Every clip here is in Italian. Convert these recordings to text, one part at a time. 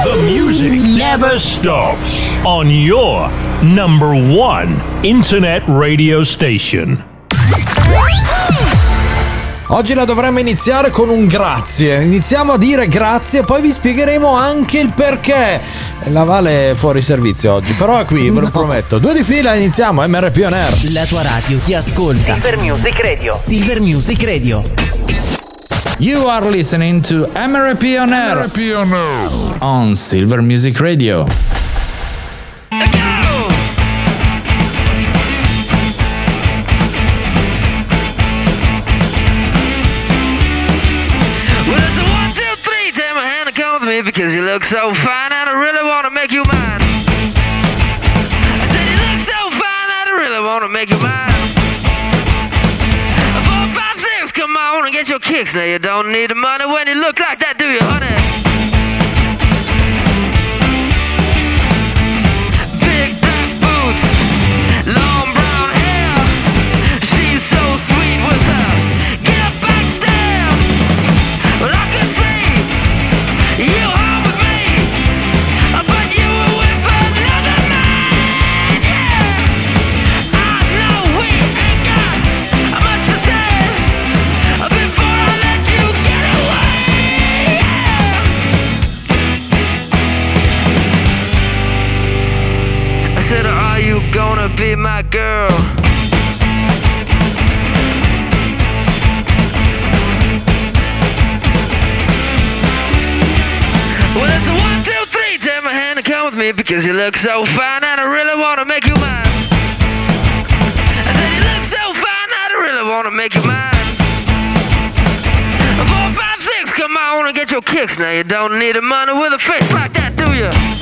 The music never stops on your number one internet radio station. Oggi la dovremmo iniziare con un grazie. Iniziamo a dire grazie, poi vi spiegheremo anche il perché. La Vale è fuori servizio oggi, però è qui, ve lo prometto. Due di fila, iniziamo. MRP On Air. La tua radio ti ascolta. Silver Music Radio. Silver Music Radio. You are listening to MRP On Air MRP On on Silver Music Radio. Well, it's a one, two, three. Take my hand and come with me because you look so fine and I really want to make you mine. I said you look so fine and I really want to make you mine. And get your kicks. Now you don't need the money when you look like that, do you, honey? Because you look so fine and I really want to make you mine. I said, You look so fine and I really want to make you mine. Four, five, six, come on and get your kicks. Now you don't need the money with a face like that, do you?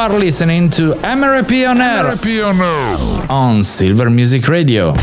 Are listening to MRP On Air MRP On Air. on Silver Music Radio.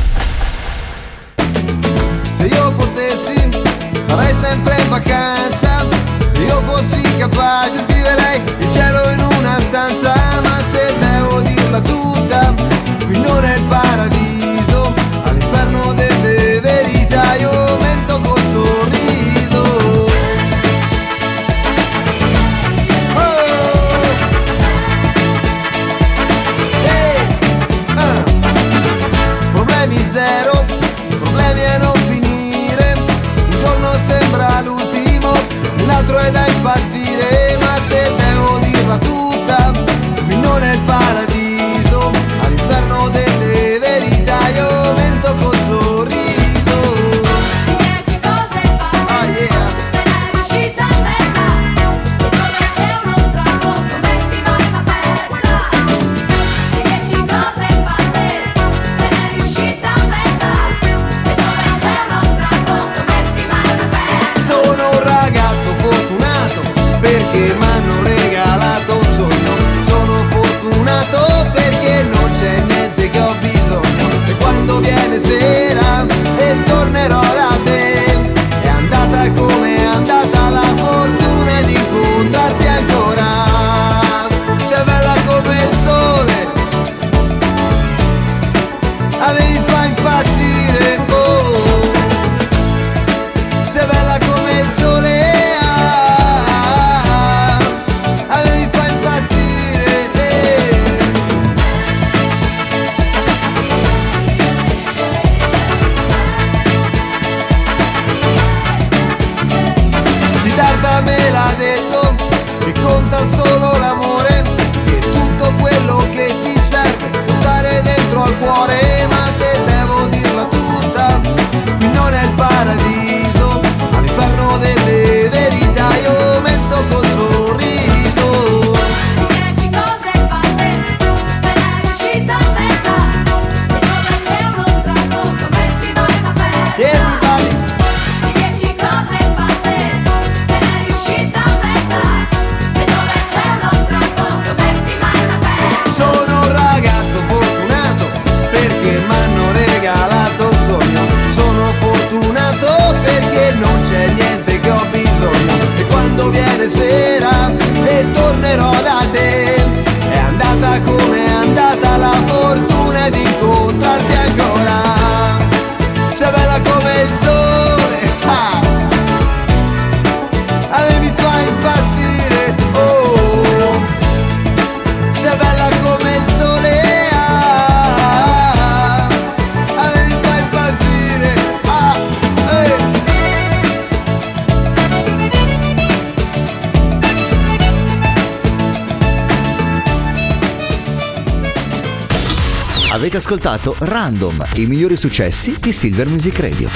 Ascoltato Random, i migliori successi di Silver Music Radio.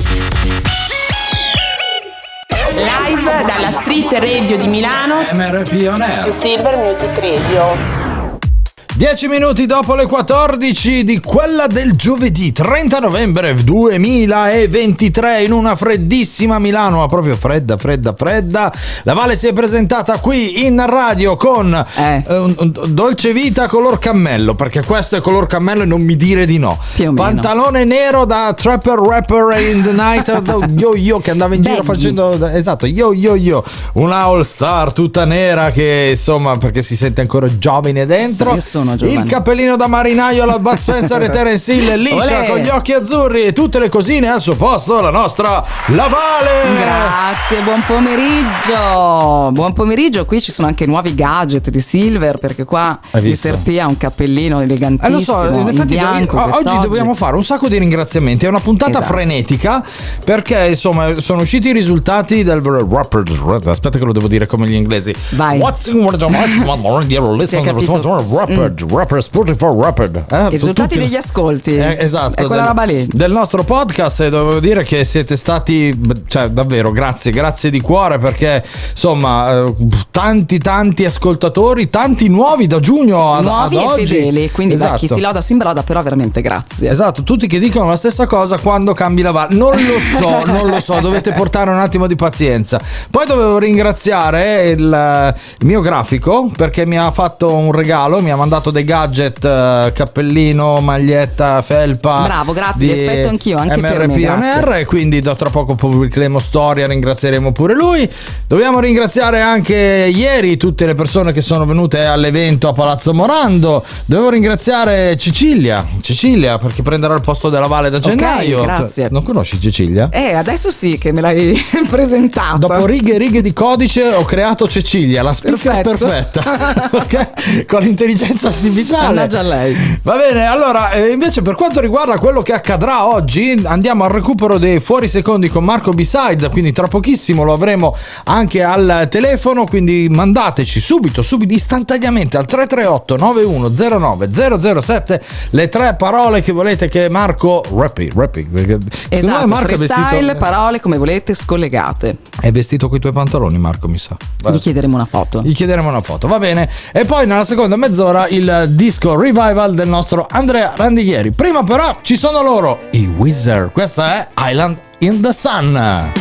Live dalla Street Radio di Milano. MRP On Air. Silver Music Radio. 10 minuti dopo le 14 di quella del giovedì 30 novembre 2023 in una freddissima Milano, ma proprio fredda, fredda, fredda. La Vale si è presentata qui in radio con Eh. eh, dolce vita color cammello, perché questo è color cammello e non mi dire di no. Pantalone nero da trapper rapper in the night yo yo che andava in giro Baggy. facendo esatto, yo yo yo, una all star tutta nera che insomma perché si sente ancora giovane dentro. Io sono giovane. Il cappellino da marinaio alla Bud Spencer e Terence Hill, liscia Olè. con gli occhi azzurri e tutte le cosine al suo posto, la nostra Lavale. Grazie, buon pomeriggio. Buon pomeriggio. Qui ci sono anche nuovi gadget di Silver perché qua? Mr. P ha un cappellino Eh, elegantissimo lo so, in in effetti bianco o- oggi dobbiamo fare un sacco di ringraziamenti. È una puntata Esatto. frenetica perché insomma sono usciti i risultati del rapper. Aspetta che lo devo dire come gli inglesi. Vai. What's in Si è capito. Rapper, rapper, Spotify rapper. Eh, I risultati tutti- degli ascolti. Eh, esatto, È quella del, roba lì. del nostro podcast e devo dire che siete stati, cioè davvero grazie, grazie di cuore perché insomma eh, tanti tanti ascoltatori, tanti nuovi da giugno ad, Nuovi ad oggi. fedeli. Quindi da chi Esatto. si loda si imbroda, però veramente grazie. Esatto, tutti che dicono la stessa cosa quando cambi la VAR. Non lo so, non lo so, dovete portare un attimo di pazienza. Poi dovevo ringraziare il, il mio grafico perché mi ha fatto un regalo, mi ha mandato dei gadget, eh, cappellino, maglietta, felpa. Bravo, grazie, li aspetto anch'io, anche per me, MRP grazie. E quindi da tra poco pubblicheremo storia, ringrazieremo pure lui. Dobbiamo ringraziare anche ieri tutte le persone che sono venute all'evento a Palazzo Morando. Devo ringraziare Cecilia, Cecilia perché prenderà il posto della Valle da gennaio. grazie. Non conosci Cecilia? Eh, adesso sì che me l'hai presentata. Dopo righe e righe di codice ho creato Cecilia, la speaker Perfetto. perfetta. Ok? Con l'intelligenza artificiale. Mannaggia a lei. Va bene, allora eh, invece per quanto riguarda quello che accadrà oggi, andiamo al recupero dei fuori secondi con Marco B-Side, quindi tra pochissimo lo avremo anche al telefono, quindi mandateci subito, subito, istantaneamente al 338 9109 007 le tre parole che volete che Marco rappi, rappi, Esatto, Marco è vestito, parole come volete, scollegate. è vestito con i tuoi pantaloni Marco mi sa. Gli chiederemo una foto. Gli chiederemo una foto, va bene. E poi nella seconda mezz'ora il disco revival del nostro Andrea Randighieri. Prima però ci sono loro, i Wizard. Questa è Island in the Sun.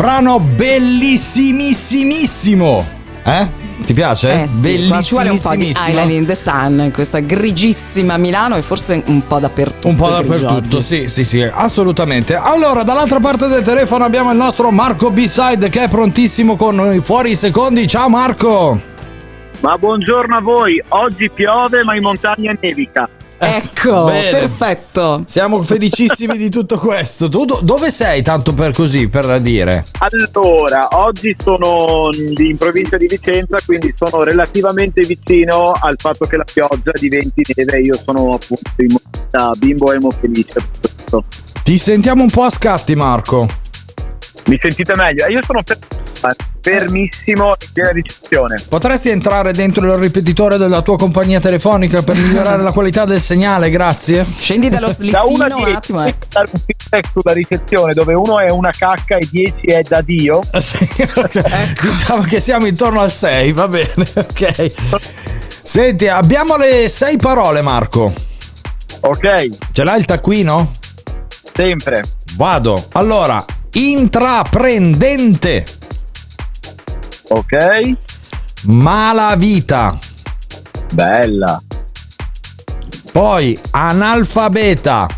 Brano bellissimissimissimo. Eh? Ti piace? Eh sì, qua ci vuole un po' di Island in the Sun in questa grigissima Milano e forse un po' dappertutto. Un po' dappertutto, sì, sì, sì, assolutamente. Allora, dall'altra parte del telefono abbiamo il nostro Marco B-Side che è prontissimo con noi fuori i secondi. Ciao Marco! Ma buongiorno a voi, oggi piove ma in montagna nevica. Ecco, Bene. perfetto. Siamo felicissimi di tutto questo. Tu do- dove sei, tanto per così, per dire? Allora, oggi sono in provincia di Vicenza, quindi sono relativamente vicino al fatto che la pioggia diventi neve io sono appunto in modalità bimbo emo felice. Ti sentiamo un po' a scatti, Marco. Mi sentite meglio? Eh, Io sono fer- fermissimo in piena ricezione. Potresti entrare dentro il ripetitore della tua compagnia telefonica per migliorare la qualità del segnale, grazie? Scendi dallo Da slittino una a un 10 attimo. ecco. dare un feedback sulla ricezione dove uno è una cacca e 10 è da Dio. Diciamo che siamo intorno al 6, va bene, ok. Senti, abbiamo le 6 parole, Marco. Ok. Ce l'hai il taccuino? Sempre. Vado. Allora, intraprendente. Ok. Malavita. Bella. Poi analfabeta.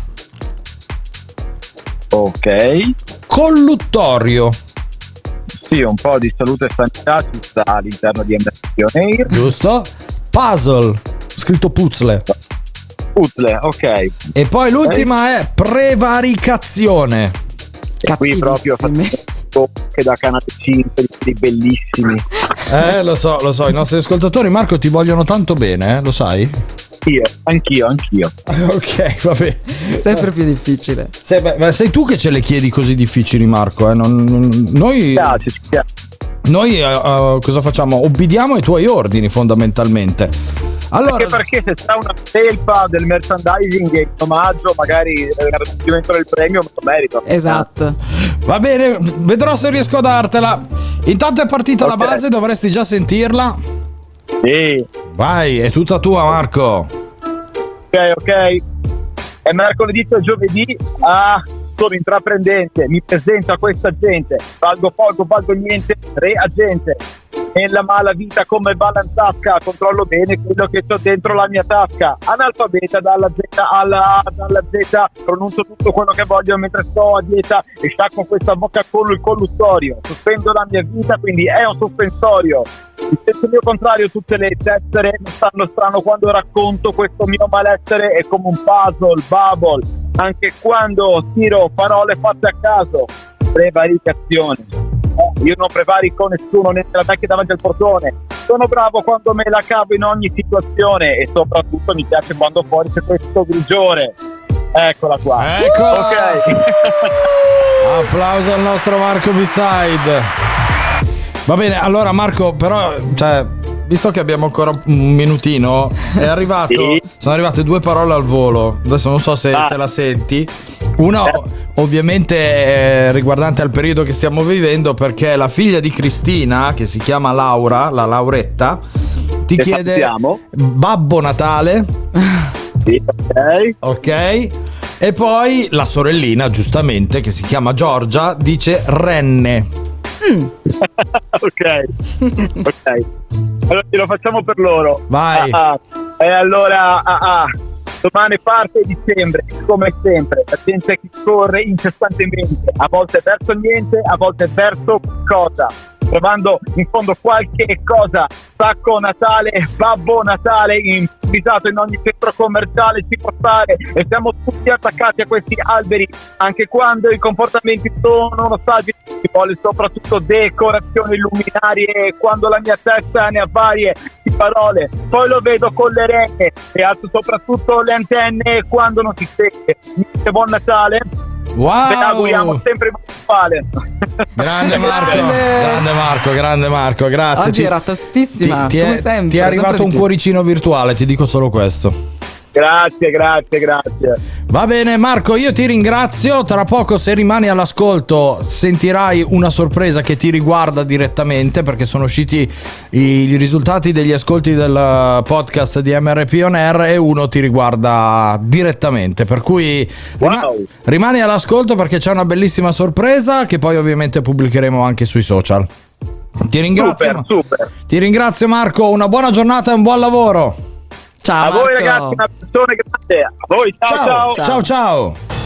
Ok. Colluttorio. Sì, un po' di salute e sanità ci sta all'interno di MSP On Air. Giusto? Puzzle. Scritto puzzle. Puzzle, ok. E poi l'ultima è prevaricazione. E qui proprio che da canale 5 di bellissimi. Eh, lo so, lo so, i nostri ascoltatori, Marco, ti vogliono tanto bene, eh? lo sai? Io, anch'io, anch'io. Ok, va bene. Sempre più difficile. Sei, beh, sei tu che ce le chiedi così difficili, Marco. Eh? Non- non- noi, Ci piace, piace. noi eh, eh, cosa facciamo? Obbediamo ai tuoi ordini, fondamentalmente. Allora, Anche perché se c'è una felpa del merchandising in omaggio, magari il raggiungimento del premio me lo merito. Esatto. va bene, vedrò se riesco a dartela. Intanto è partita la Ok. base, dovresti già sentirla. Sì. Vai, è tutta tua, Marco. Ok, ok. È mercoledì o giovedì. Ah, sono intraprendente. Mi presento a questa gente. Valgo poco, valgo niente. Reagente. Nella mala vita come tasca. Controllo bene quello che ho dentro la mia tasca. Analfabeta dalla Z alla A, dalla Z. Pronuncio tutto quello che voglio mentre sto a dieta. E stacco questa bocca con il colluttorio. Sospendo la mia vita, quindi è un sospensorio. Il senso mio contrario, tutte le tessere mi stanno strano quando racconto questo mio malessere, è come un puzzle, bubble, anche quando tiro parole fatte a caso, prevaricazione. Io non prevarico nessuno, la vecchia davanti al portone. Sono bravo quando me la cavo in ogni situazione e soprattutto mi piace quando fuori c'è questo grigiore. Eccola qua. Ecco. Ok. Applauso al nostro Marco B-Side. Va bene, allora Marco, però, cioè, visto che abbiamo ancora un minutino, è arrivato, Sì. sono arrivate due parole al volo. Adesso non so se Ah. te la senti. Una ovviamente eh, riguardante al periodo che stiamo vivendo, perché la figlia di Cristina, che si chiama Laura, la Lauretta, ti Che chiede sappiamo. Babbo Natale. Sì, ok. Ok. E poi la sorellina, giustamente, che si chiama Giorgia, dice Renne. ok, ok. Allora lo facciamo per loro. Vai. Ah, ah. E allora, ah, ah. Domani parte dicembre, come sempre, la gente che corre incessantemente, a volte verso niente, a volte verso cosa. Trovando in fondo qualche cosa, sacco Natale, babbo Natale, invitato in ogni centro commerciale ci può stare e siamo tutti attaccati a questi alberi, anche quando i comportamenti sono nostalgici, ci vuole soprattutto decorazioni luminarie, quando la mia testa ne ha varie di parole, poi lo vedo con le rene e alzo soprattutto le antenne quando non si sente. Buon Natale, Wow! ve auguriamo sempre buon Natale. Grande Marco, Grande. Marco, grande Marco, grazie. Oggi Ti- era tostissima, ti, ti come è, sempre. ti è arrivato sempre un cuoricino virtuale, ti dico solo questo. Grazie, grazie, grazie. Va bene Marco, io ti ringrazio. Tra poco se rimani all'ascolto sentirai una sorpresa che ti riguarda direttamente perché sono usciti i, i risultati degli ascolti del podcast di MRP On Air e uno ti riguarda direttamente. Per cui rima- Wow. rimani all'ascolto perché c'è una bellissima sorpresa che poi ovviamente pubblicheremo anche sui social. Ti ringrazio. Super, super. Ti ringrazio Marco, una buona giornata e un buon lavoro. Ciao A voi Marco. ragazzi, una persona grande. A voi, ciao ciao. ciao. ciao. You've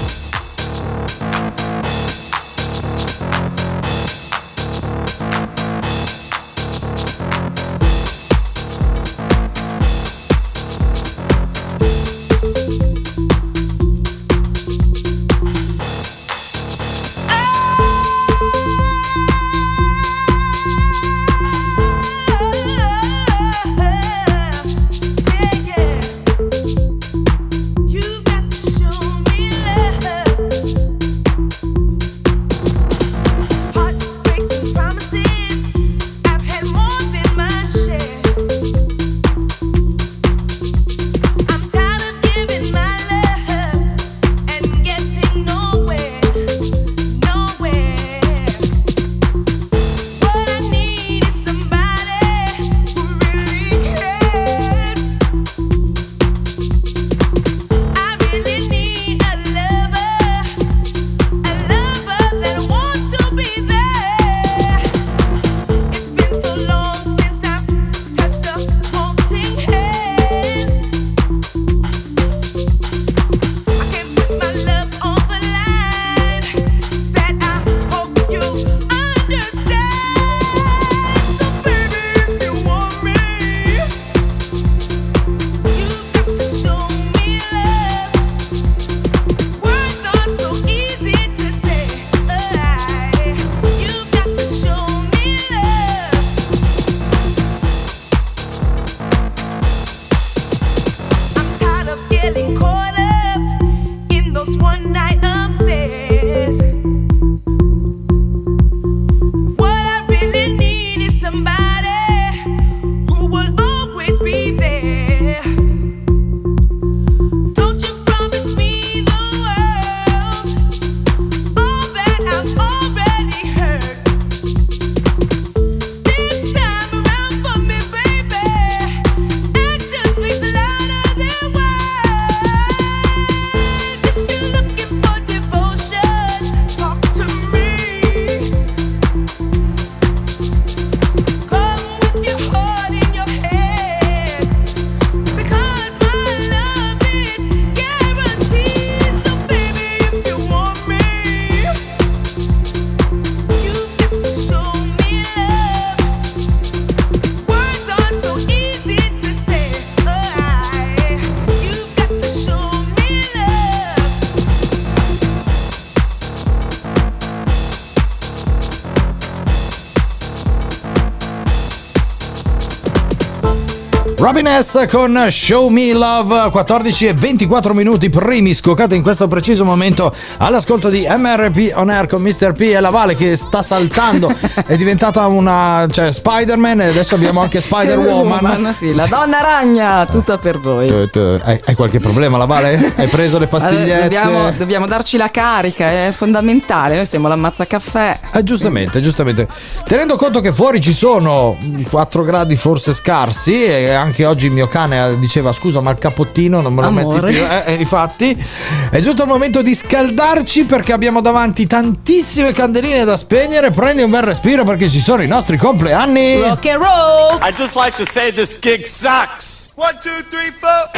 S con Show Me Love 14 e 24 minuti primi scoccate in questo preciso momento all'ascolto di MRP On Air con Mr. P e la Vale che sta saltando è diventata una cioè Spider-Man e adesso abbiamo anche Spider-Woman Woman, sì, la donna ragna, tutta per voi. Hai, hai qualche problema la Vale? Hai preso le pastigliette? dobbiamo, dobbiamo darci la carica, è fondamentale. Noi siamo l'ammazza caffè. Eh, giustamente, giustamente. Tenendo conto che fuori ci sono 4 gradi forse scarsi e anche oggi il mio cane eh, diceva scusa ma il cappottino non me lo Amore. metti più. Eh, eh, infatti è giunto il momento di scaldarci perché abbiamo davanti tantissime candeline da spegnere. Prendi un bel respiro perché ci sono i nostri compleanni. Rock and roll! I just like to say this gig sucks. One, two, three, four.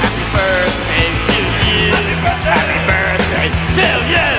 Happy birthday to you. Happy birthday to you.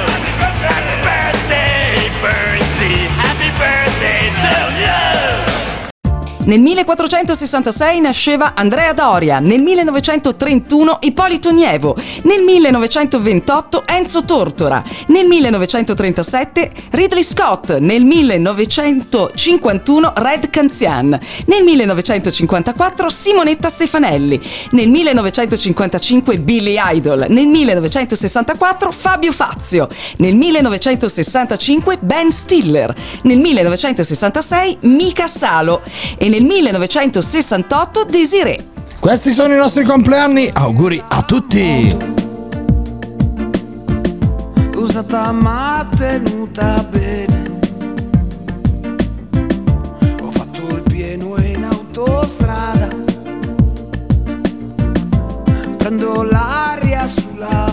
Nel 1466 nasceva Andrea Doria, nel 1931 Ippolito Nievo, nel 1928 Enzo Tortora, nel 1937 Ridley Scott, nel 1951 Red Canzian, nel 1954 Simonetta Stefanelli, nel 1955 Billy Idol, nel 1964 Fabio Fazio, nel 1965 Ben Stiller, nel 1966 Mika Salo e nel nel 1968 Desiree. Questi sono i nostri compleanni, auguri a tutti! Usata ma tenuta bene Ho fatto il pieno in autostrada Prendo l'aria sulla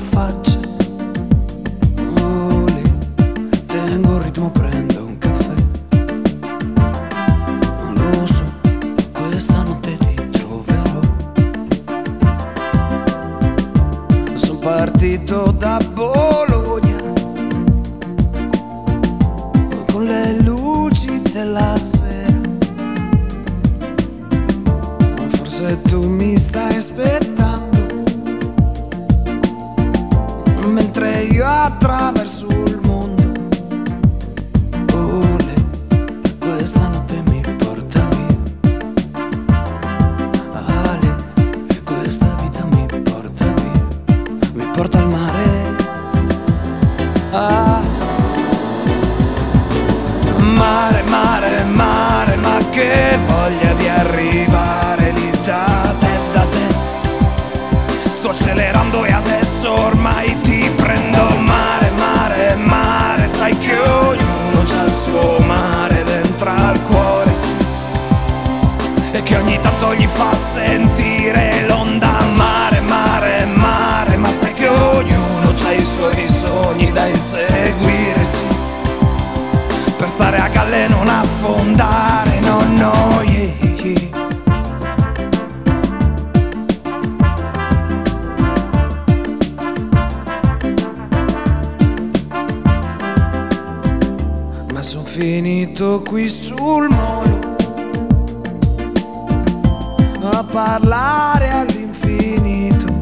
parlare all'infinito.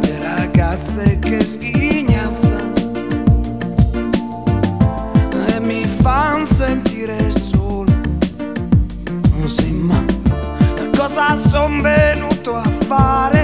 Le ragazze che schignazzano e mi fanno sentire solo. Non si ma cosa sono venuto a fare?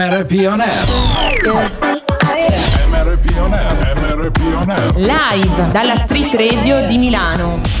MRP On Air. MRP On Air, MRP On Air. Live dalla Street Radio di Milano.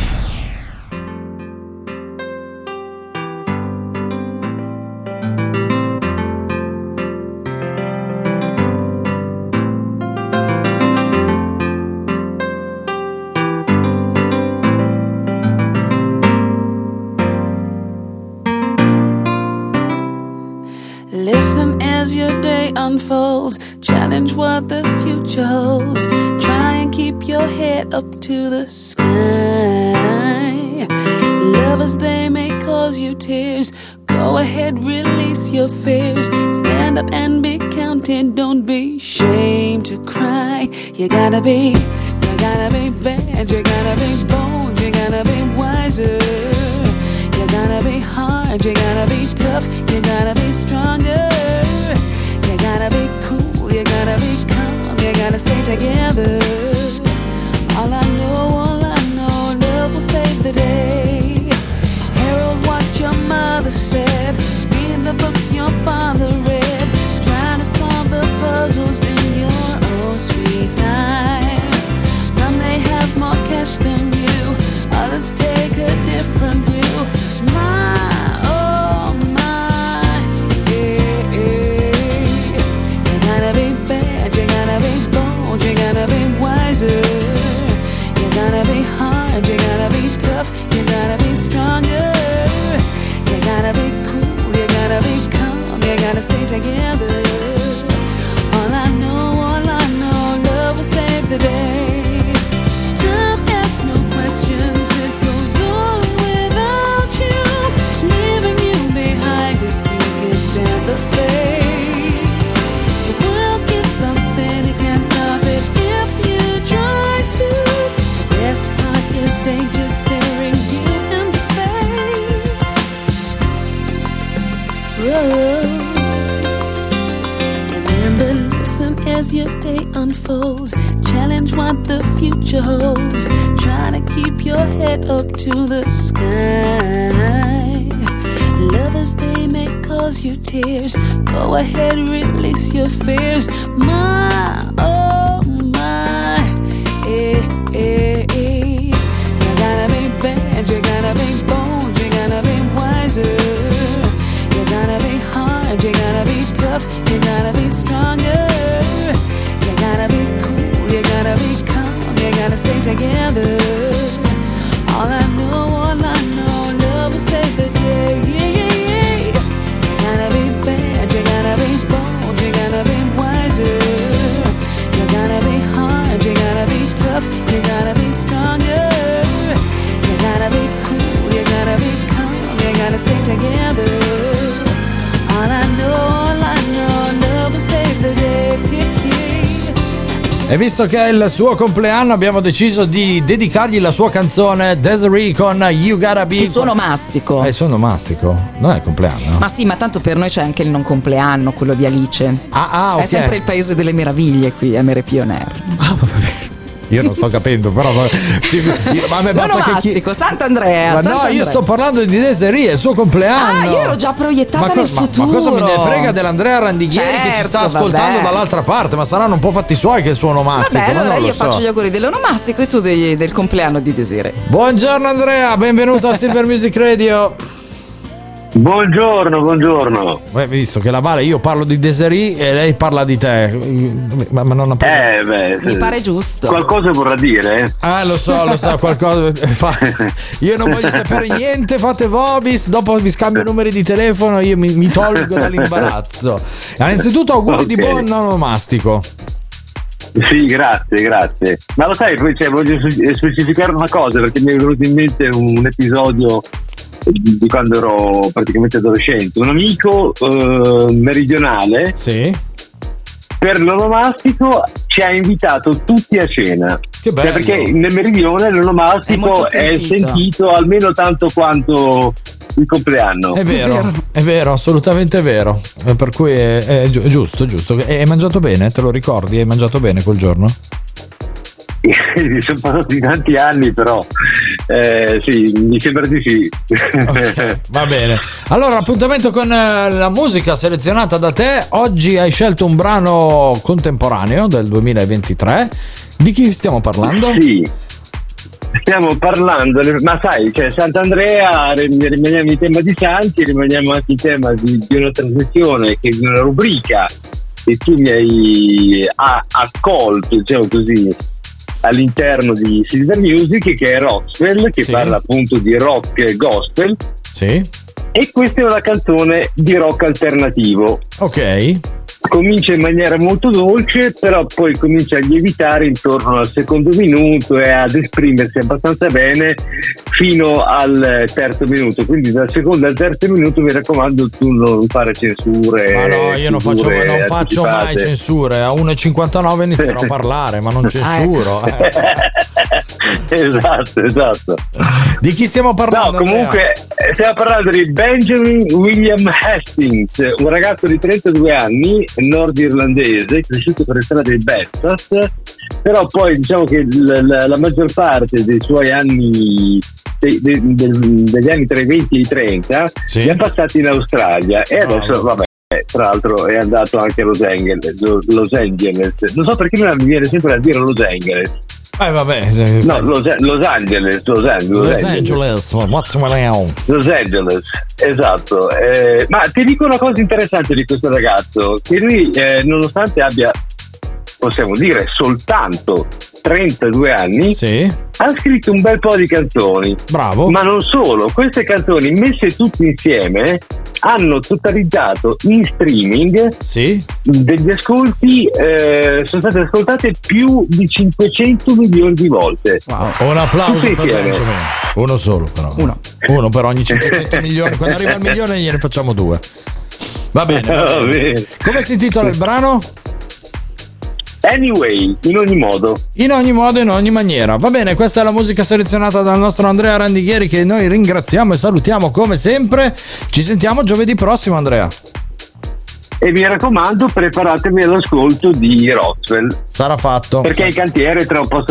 Than you, others E visto che è il suo compleanno, abbiamo deciso di dedicargli la sua canzone Desiree con You Gotta Be. Il suo onomastico. Eh, sono mastico. Non è il compleanno. Ma sì, ma tanto per noi c'è anche il non compleanno, quello di Alice. Ah, ah, ok. È sempre il paese delle meraviglie qui, MRP On Air. Io non sto capendo, però. sì, io- ma a me basta che chi. L'onomastico, Sant'Andrea. Ma no, Sant'Andrea. io sto parlando di Desiree, è il suo compleanno. Ah, io ero già proiettata co- nel futuro. ma cosa me ne frega dell'Andrea Randighieri che ci Certo, sta ascoltando vabbè. dall'altra parte? Ma saranno un po' fatti suoi che il suo onomastico. Vabbè, allora io so. faccio gli auguri dell'onomastico e tu dei- del compleanno di Desire. Buongiorno Andrea, benvenuto a Silver Music Radio. Buongiorno, buongiorno. Beh, visto che la Vale io parlo di Desiree e lei parla di te. Ma, ma non ha. Eh, beh, Mi pare giusto. Qualcosa vorrà dire? Ah, lo so, lo so, qualcosa. fa- Io non voglio sapere niente, fate Vobis, dopo vi scambio numeri di telefono, io mi, mi tolgo dall'imbarazzo. Innanzitutto auguri di Ok. buon onomastico. Sì, grazie, grazie. Ma lo sai, poi, cioè, voglio specificare una cosa perché mi è venuto in mente un episodio di di quando ero praticamente adolescente. Un amico eh, meridionale per l'onomastico ci ha invitato tutti a cena. Che Cioè, perché nel meridione È l'onomastico molto è sentito. almeno tanto quanto il compleanno. È vero, è vero, assolutamente vero. Eh, Per cui è, è giu- è giusto, giusto. E hai mangiato bene? Te lo ricordi? Hai mangiato bene quel giorno? Sono passati tanti anni, però eh, sì, mi sembra di sì. Va bene. Allora, appuntamento con eh, la musica selezionata da te. Oggi hai scelto un brano contemporaneo del 2023. Di chi stiamo parlando? Sì. Stiamo parlando, ma sai, cioè Sant'Andrea, rim- rimaniamo in tema di Santi, rimaniamo anche in tema di, di una trasmissione, che di una rubrica che tu mi hai a- accolto, diciamo così, all'interno di Silver Music, che è Roxwell, che Sì. parla appunto di rock gospel. Sì. E questa è una canzone di rock alternativo. Ok. Comincia in maniera molto dolce, però poi comincia a lievitare intorno al secondo minuto e ad esprimersi abbastanza bene fino al terzo minuto. Quindi dal secondo al terzo minuto mi raccomando tu non fare censure. Ma no, io non faccio, non faccio mai censure. A 1,59 inizierò a parlare, ma non censuro. eh. esatto, esatto. Di chi stiamo parlando? No, comunque stiamo parlando di Benjamin William Hastings, un ragazzo di 32 anni, nordirlandese, cresciuto per le strade di Belfast, però poi diciamo che l- la, la maggior parte dei suoi anni dei- dei- del- degli anni tra i 20 e i 30 li ha passati in Australia e adesso vabbè tra l'altro è andato anche a Los Angeles, Los Angeles. Non so perché mi viene sempre a dire Los Angeles. Eh vabbè, se- No, Los, Los Angeles, Los Angeles. Los Angeles, going on? Los Angeles, esatto. Eh, ma ti dico una cosa interessante di questo ragazzo, che lui, eh, nonostante abbia, possiamo dire, soltanto 32 anni, ha scritto un bel po' di canzoni. Bravo. Ma non solo, queste canzoni messe tutte insieme hanno totalizzato in streaming degli ascolti, eh, sono state ascoltate più di 500 milioni di volte. Un applauso per insieme. Benjamin. Uno solo però. Uno. per ogni 500 milioni. Quando arriva al milione gliene facciamo due. Va bene. va bene. Come si intitola il brano? Anyway, in ogni modo. In ogni modo, in ogni maniera. Va bene, questa è la musica selezionata dal nostro Andrea Randighieri che noi ringraziamo e salutiamo come sempre. Ci sentiamo giovedì prossimo, Andrea. E mi raccomando, preparatevi all'ascolto di Roswell. Sarà fatto. Perché il cantiere tra un po'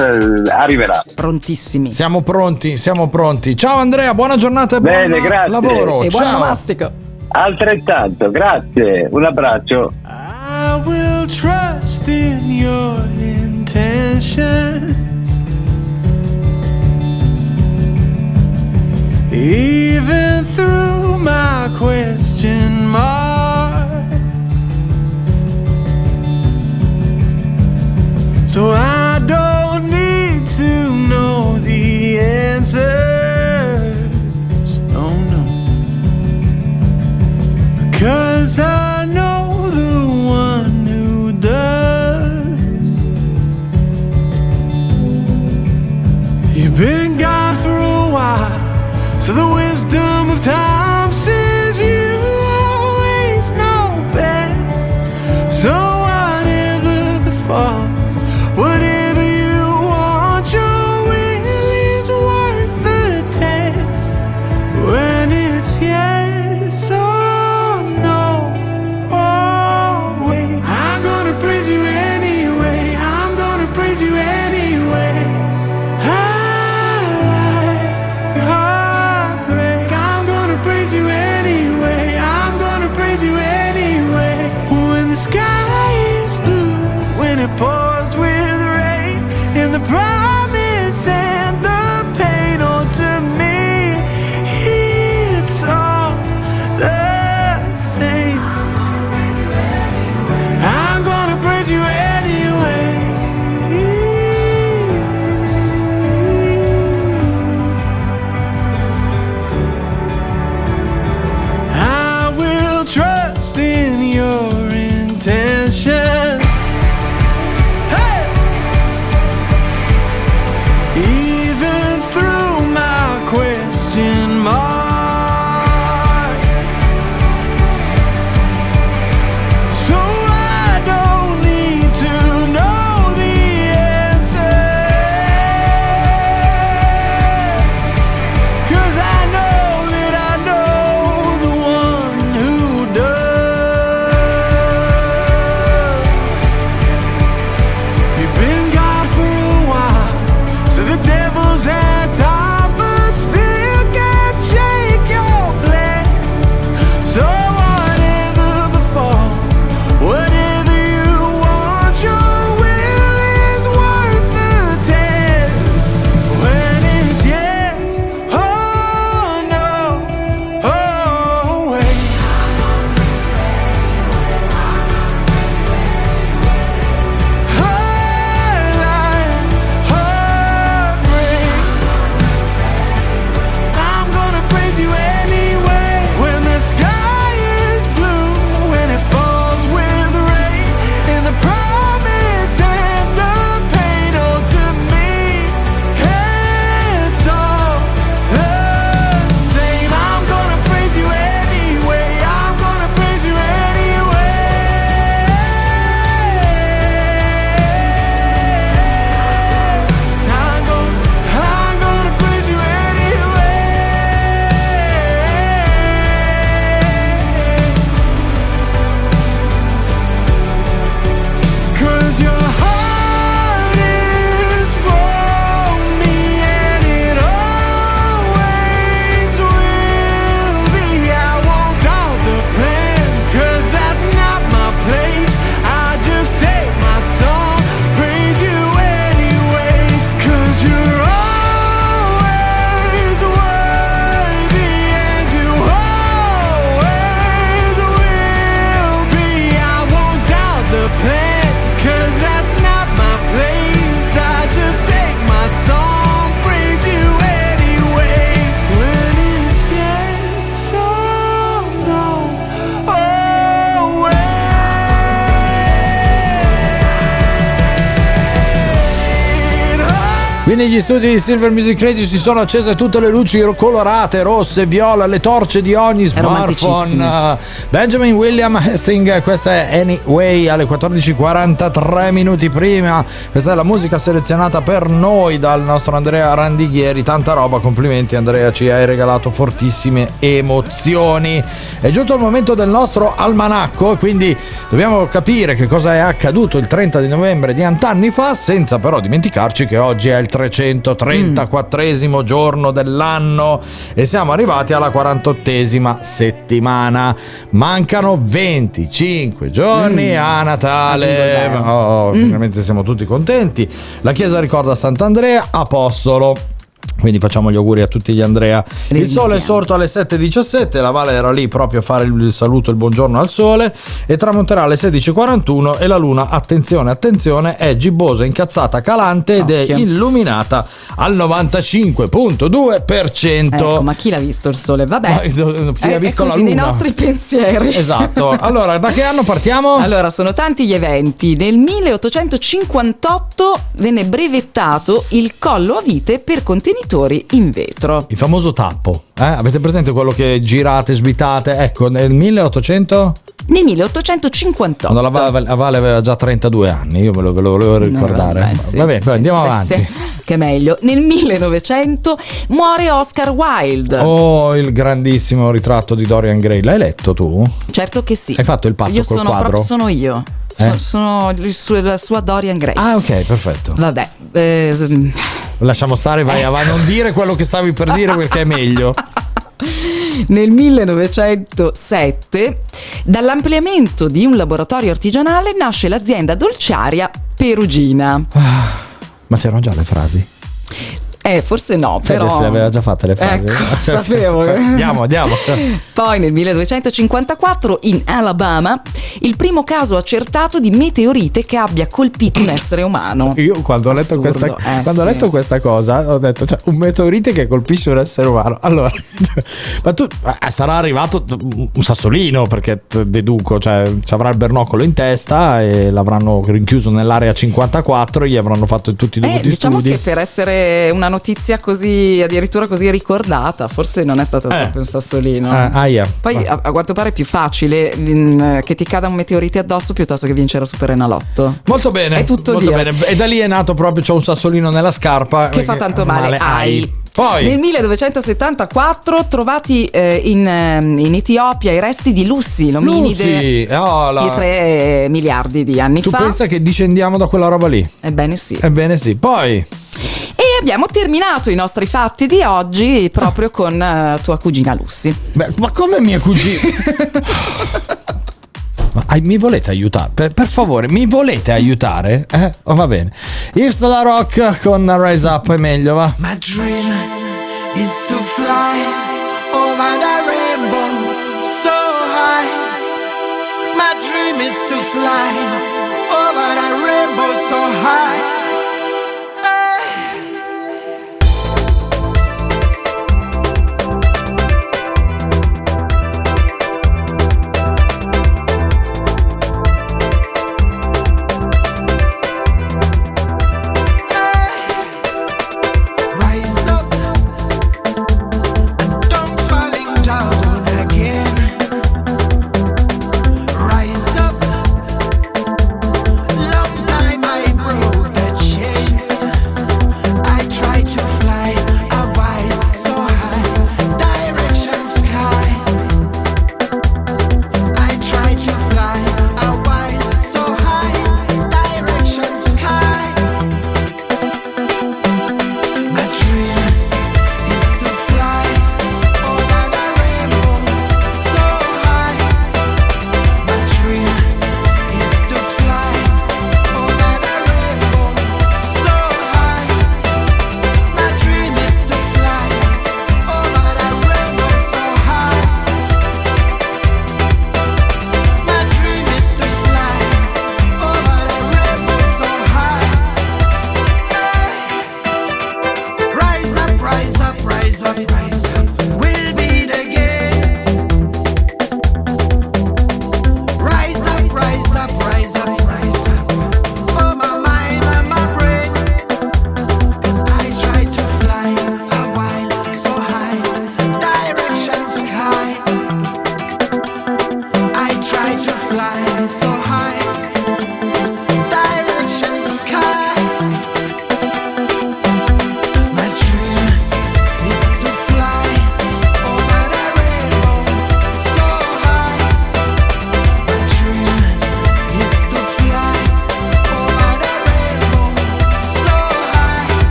arriverà. Prontissimi. Siamo pronti, siamo pronti. Ciao Andrea, buona giornata e buon Bene, grazie. lavoro. E buon Ciao. onomastico. Altrettanto, grazie. Un abbraccio. I will trust in your intentions. Even through my question marks. So I don't need to know the answers. You've been gone for a while, so the wisdom of time negli studi di Silver Music Radio si sono accese tutte le luci colorate, rosse, viola, le torce di ogni smartphone. Benjamin William Hastings, questa è Anyway alle 14.43 minuti prima. Questa è la musica selezionata per noi dal nostro Andrea Randighieri. Tanta roba, complimenti Andrea, ci hai regalato fortissime emozioni. È giunto il momento del nostro almanacco, quindi dobbiamo capire che cosa è accaduto il 30 di novembre di ant'anni fa, senza però dimenticarci che oggi è il 334 giorno dell'anno e siamo arrivati alla 48esima settimana. Mancano 25 giorni Mm. a Natale. Oh, Mm. finalmente siamo tutti contenti. La chiesa ricorda Sant'Andrea, apostolo. Quindi facciamo gli auguri a tutti gli Andrea. Il sole è sorto alle 7.17, la Vale era lì proprio a fare il saluto, il buongiorno al sole e tramonterà alle 16.41 e la luna, attenzione, attenzione, è gibbosa, incazzata, calante ed Occhio. è illuminata al 95.2%. Ecco, ma chi l'ha visto il sole? Vabbè. Ma, eh, chi è, ha visto è la così nei luna? nostri pensieri. Esatto. Allora, da che anno partiamo? Allora, sono tanti gli eventi. Nel 1858 venne brevettato il collo a vite per contenitori in vetro. Il famoso tappo. Eh? Avete presente quello che girate, svitate? Ecco, nel 1800... Nel 1858. Quando la Vale, la Vale aveva già 32 anni, io me lo, ve lo volevo ricordare. vabbè, sì. Vabbè, poi andiamo Sì, avanti. sì, che meglio. Nel 1900 muore Oscar Wilde. Oh, il grandissimo ritratto di Dorian Gray. L'hai letto tu? Certo che sì. Hai fatto il patto Io col sono quadro? proprio sono io. So- Eh? sono suo- la sua Dorian Gray. Ah, ok, perfetto. Vabbè, eh, Lasciamo stare, vai Ecco. avanti. Non dire quello che stavi per dire perché è meglio. nel 1907 dall'ampliamento di un laboratorio artigianale nasce l'azienda dolciaria Perugina. Ma c'erano già le frasi? Eh, forse no, Fede però. se le aveva già fatte le frasi. Ecco, sapevo. andiamo, andiamo. Poi nel 1254 in Alabama il primo caso accertato di meteorite che abbia colpito un essere umano. Io quando ho letto, Assurdo, questa, eh, quando ho sì. letto questa cosa ho detto cioè, un meteorite che colpisce un essere umano allora ma tu eh, sarà arrivato un sassolino perché deduco cioè ci avrà il bernocolo in testa e l'avranno rinchiuso nell'area 54 gli avranno fatto tutti i Eh, dovuti diciamo studi che per essere una notizia così, addirittura così ricordata, forse non è stato proprio un sassolino. Eh, aia. Poi a, a quanto pare è più facile mm, che ti cada un meteorite addosso piuttosto che vincere a Super Enalotto. molto bene È tutto molto dire. bene e da lì è nato proprio c'ho un sassolino nella scarpa Che fa tanto male. ai. poi Nel 1974 trovati eh, in, ehm, in Etiopia i resti di Lussi, l'ominide Lucy, oh, la- di 3 miliardi di anni tu fa. pensa che discendiamo da quella roba lì Ebbene sì. ebbene sì poi abbiamo terminato i nostri fatti di oggi proprio con eh, tua cugina Lussi. Beh, ma come mia cugina? Ma ai- mi volete aiutare? Per, per favore, mi volete aiutare? Eh? Oh, va bene. Yves della Rock con Rise Up è meglio, va? My dream is to fly over the rainbow so high. My dream is to fly over the rainbow so high.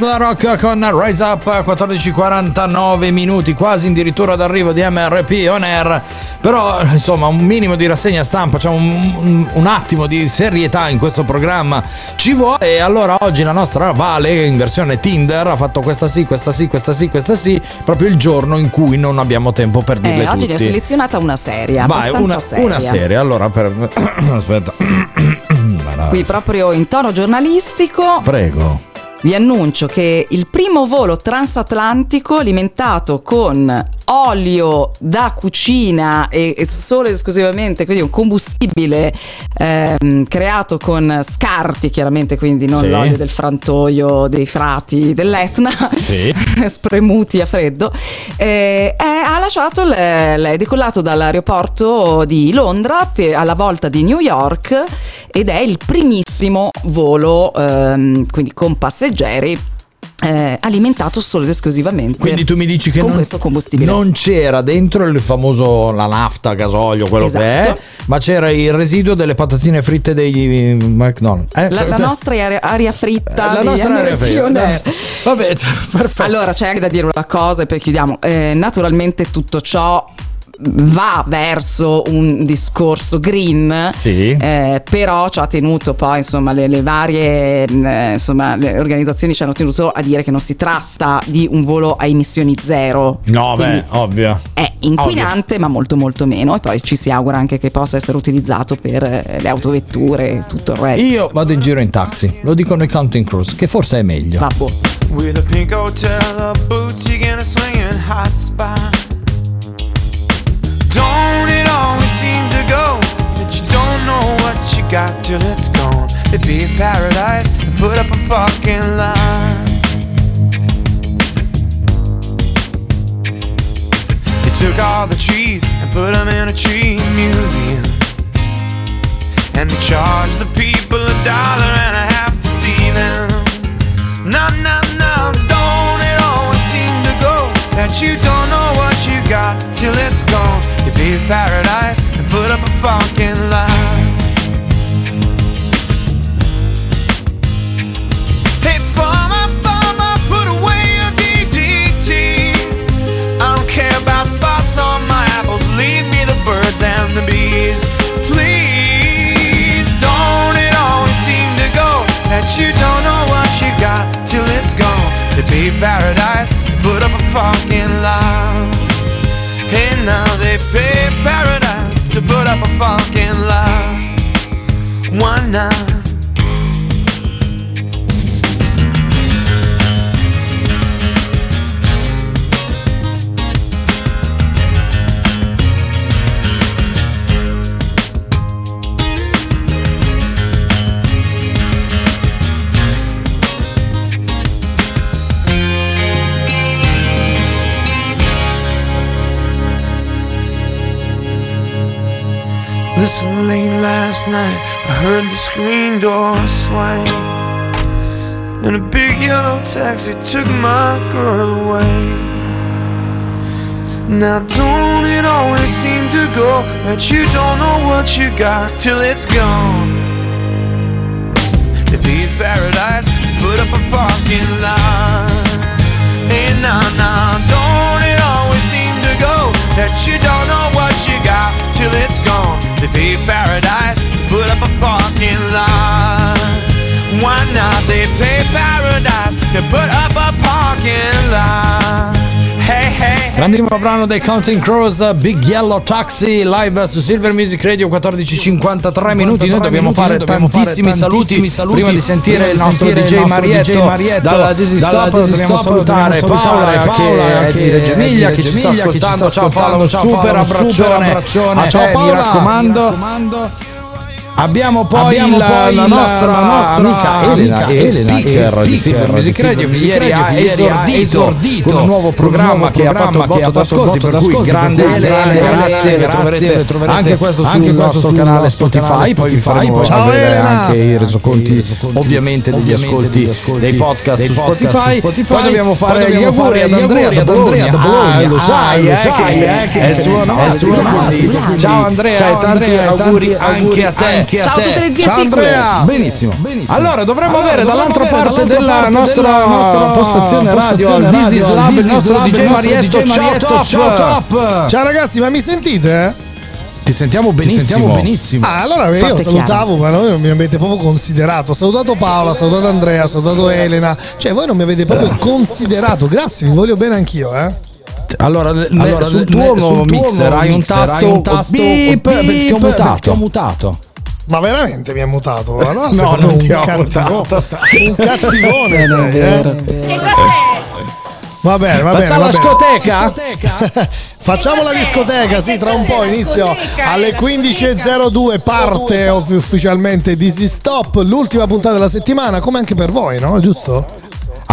La Rock con Rise Up 14.49 minuti, quasi addirittura d'arrivo di MRP On Air. Però insomma un minimo di rassegna stampa, cioè un, un- un attimo di serietà in questo programma ci vuole. E allora oggi la nostra Vale in versione Tinder ha fatto questa sì, questa sì, questa sì, questa sì, proprio il giorno in cui non abbiamo tempo per dirle Eh, oggi ne ho tutti. selezionata una serie, Vai, una, seria. una serie. Allora, per... aspetta. Qui proprio in tono giornalistico Prego. Vi annuncio che il primo volo transatlantico alimentato con olio da cucina e, e solo ed esclusivamente quindi un combustibile ehm, creato con scarti chiaramente quindi non Sì. l'olio del frantoio dei frati dell'Etna Sì. spremuti a freddo eh, è- ha lasciato l- è decollato dall'aeroporto di Londra pe- alla volta di New York ed è il primissimo volo ehm, quindi con passeggeri eh, alimentato solo ed esclusivamente Quindi tu mi dici che con non, questo combustibile non c'era dentro il famoso la nafta, gasolio, quello che è, Esatto. ma c'era il residuo delle patatine fritte dei McDonald's. Eh, la, la nostra aria, aria fritta La nostra aria fritta, Air. nostra- Vabbè, cioè, perfetto. Allora c'è anche da dire una cosa e poi chiudiamo. Eh, naturalmente tutto ciò va verso un discorso green Sì. eh, però ci ha tenuto poi insomma le, le varie mh, eh, insomma le organizzazioni ci hanno tenuto a dire che non si tratta di un volo a emissioni zero No, Quindi beh, ovvio. è inquinante ma molto molto meno e poi ci si augura anche che possa essere utilizzato per eh, le autovetture e tutto il resto Io vado in giro in taxi, lo dicono i Counting Cruise, che forse è meglio. With a pink hotel, a boutique, and a swinging hot spot. Got till it's gone? It'd be a paradise and put up a parking lot. They took all the trees and put them in a tree museum. And they charged the people a dollar and a half to see them. No, no, no, don't it always seem to go that you don't know what you got till it's gone? You be a paradise and put up a parking lot. You don't know what you got till it's gone? To be paradise, to put up a parking lot. Hey, now they pay paradise to put up a parking lot. Why not? Last night, I heard the screen door swing. And a big yellow taxi took my girl away. Now, don't it always seem to go that you don't know what you got till it's gone? To be in paradise, put up a parking lot. Hey, nah, nah, don't it always seem to go that you don't know what you got till it's gone? To be paradise, up a parking lot. Why not? They pay paradise to put up a parking lot. Hey, hey, hey. Grandissimo brano dei Counting Crows, Big Yellow Taxi, live su Silver Music Radio 14.53 minuti. Noi dobbiamo fare tantissimi saluti prima di sentire il nostro DJ Marietto dalla Dizzy Stop. Dobbiamo salutare Paola che è di Reggio Emilia, che ci sta ascoltando. Ciao Paola, un super abbraccione a te, mi raccomando. Abbiamo poi, Abbiamo il- poi la, nostra la nostra amica Elena, amica e Elena, speaker, e speaker di Silver che Music ieri Radio, ha che ieri ha esordito, esordito con un nuovo programma che programma che ha fatto d'ascolti, botto per cui grande Elena, grazie, grazie, troverete anche questo anche sul questo nostro canale Spotify, poi vi faremo Ciao vedere anche i resoconti Anche ovviamente degli ascolti ascolti dei podcast su Spotify. Poi dobbiamo fare gli auguri ad Andrea da ad Andrea Bologna. da Bologna. Ah, lo Ah, sai, lo eh, sai, che eh, che è il suo è nome, Ciao Andrea, tanti auguri anche a te Anche a Ciao a te. tutte le zie Ciao. Andrea. Benissimo, benissimo. Allora, dovremmo Allora, avere dovremmo dall'altra avere parte della parte nostra, della nostra postazione radio, This is Lab, il nostro DJ Marietto. Ciao top. ciao top. Ciao ragazzi, ma mi sentite? Ti sentiamo benissimo. sentiamo benissimo. Ah, allora io Forte e salutavo, ma voi non mi avete proprio considerato. Ho salutato Paola, ho salutato Andrea, ho salutato Elena. Cioè, voi non mi avete proprio considerato. Grazie, vi voglio bene anch'io, eh. Allora, ne- Allora, sul ne- tuo sul nuovo tuo mixer hai un mixer tasto, hai un tasto beep, beep, perché ti ho mutato. ti ho mutato. Ma veramente mi ha mutato? Allora No, non un ti ho cattivo- mutato. Un cattivone sei, eh? Va bene, va bene. Facciamo la bene. scoteca? Facciamo la discoteca, sì, tra un po' inizio alle 15.02 parte off- ufficialmente Dizzy Stop, l'ultima puntata della settimana, come anche per voi, no? Giusto?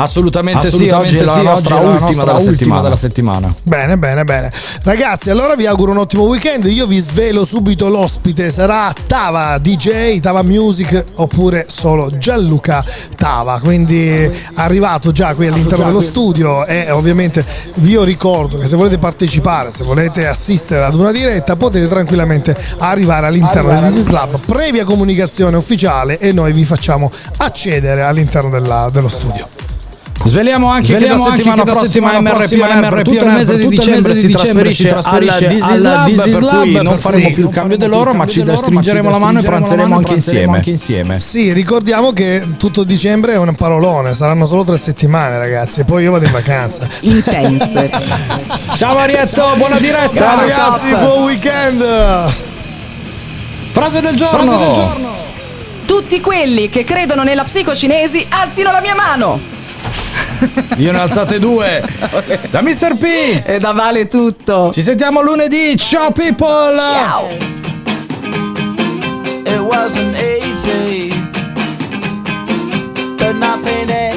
Assolutamente, Assolutamente sì, oggi è la nostra oggi è la ultima, nostra della, ultima settimana. della settimana. Bene, bene, bene. Ragazzi, allora vi auguro un ottimo weekend. Io vi svelo subito l'ospite. Sarà Tava DJ, Tava Music oppure solo Gianluca Tava. Quindi arrivato già qui all'interno dello studio e ovviamente vi ricordo che se volete partecipare, se volete assistere ad una diretta, potete tranquillamente arrivare all'interno del This is Lab, previa comunicazione ufficiale e noi vi facciamo accedere all'interno della- dello studio. Sveliamo anche Sveliamo che da anche settimana che da prossima settimana MRP prossima per MRP tutto il mese di dicembre si trasferisce si trasferisce alla This is alla Lab, This is per non faremo Sì. più il cambio dell'oro, ma ci stringeremo la mano e pranzeremo anche insieme. insieme. Sì, ricordiamo che tutto dicembre è un parolone, saranno solo tre settimane ragazzi e poi io vado in vacanza. Intense. Ciao Marietto, buona diretta. Ciao ragazzi, top. buon weekend. Frase del giorno. Frase del giorno. Tutti quelli che credono nella psicocinesi alzino la mia mano. Io ne ho alzate due. Da Mr. P. E da Vale tutto. Ci sentiamo lunedì. Ciao people. Ciao. It wasn't easy, but nothing is.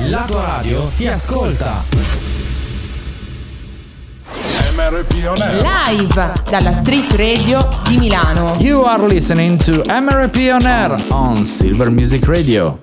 La tua radio ti ascolta. MRP On Air. Live dalla Street Radio di Milano. You are listening to MRP on Air on Silver Music Radio.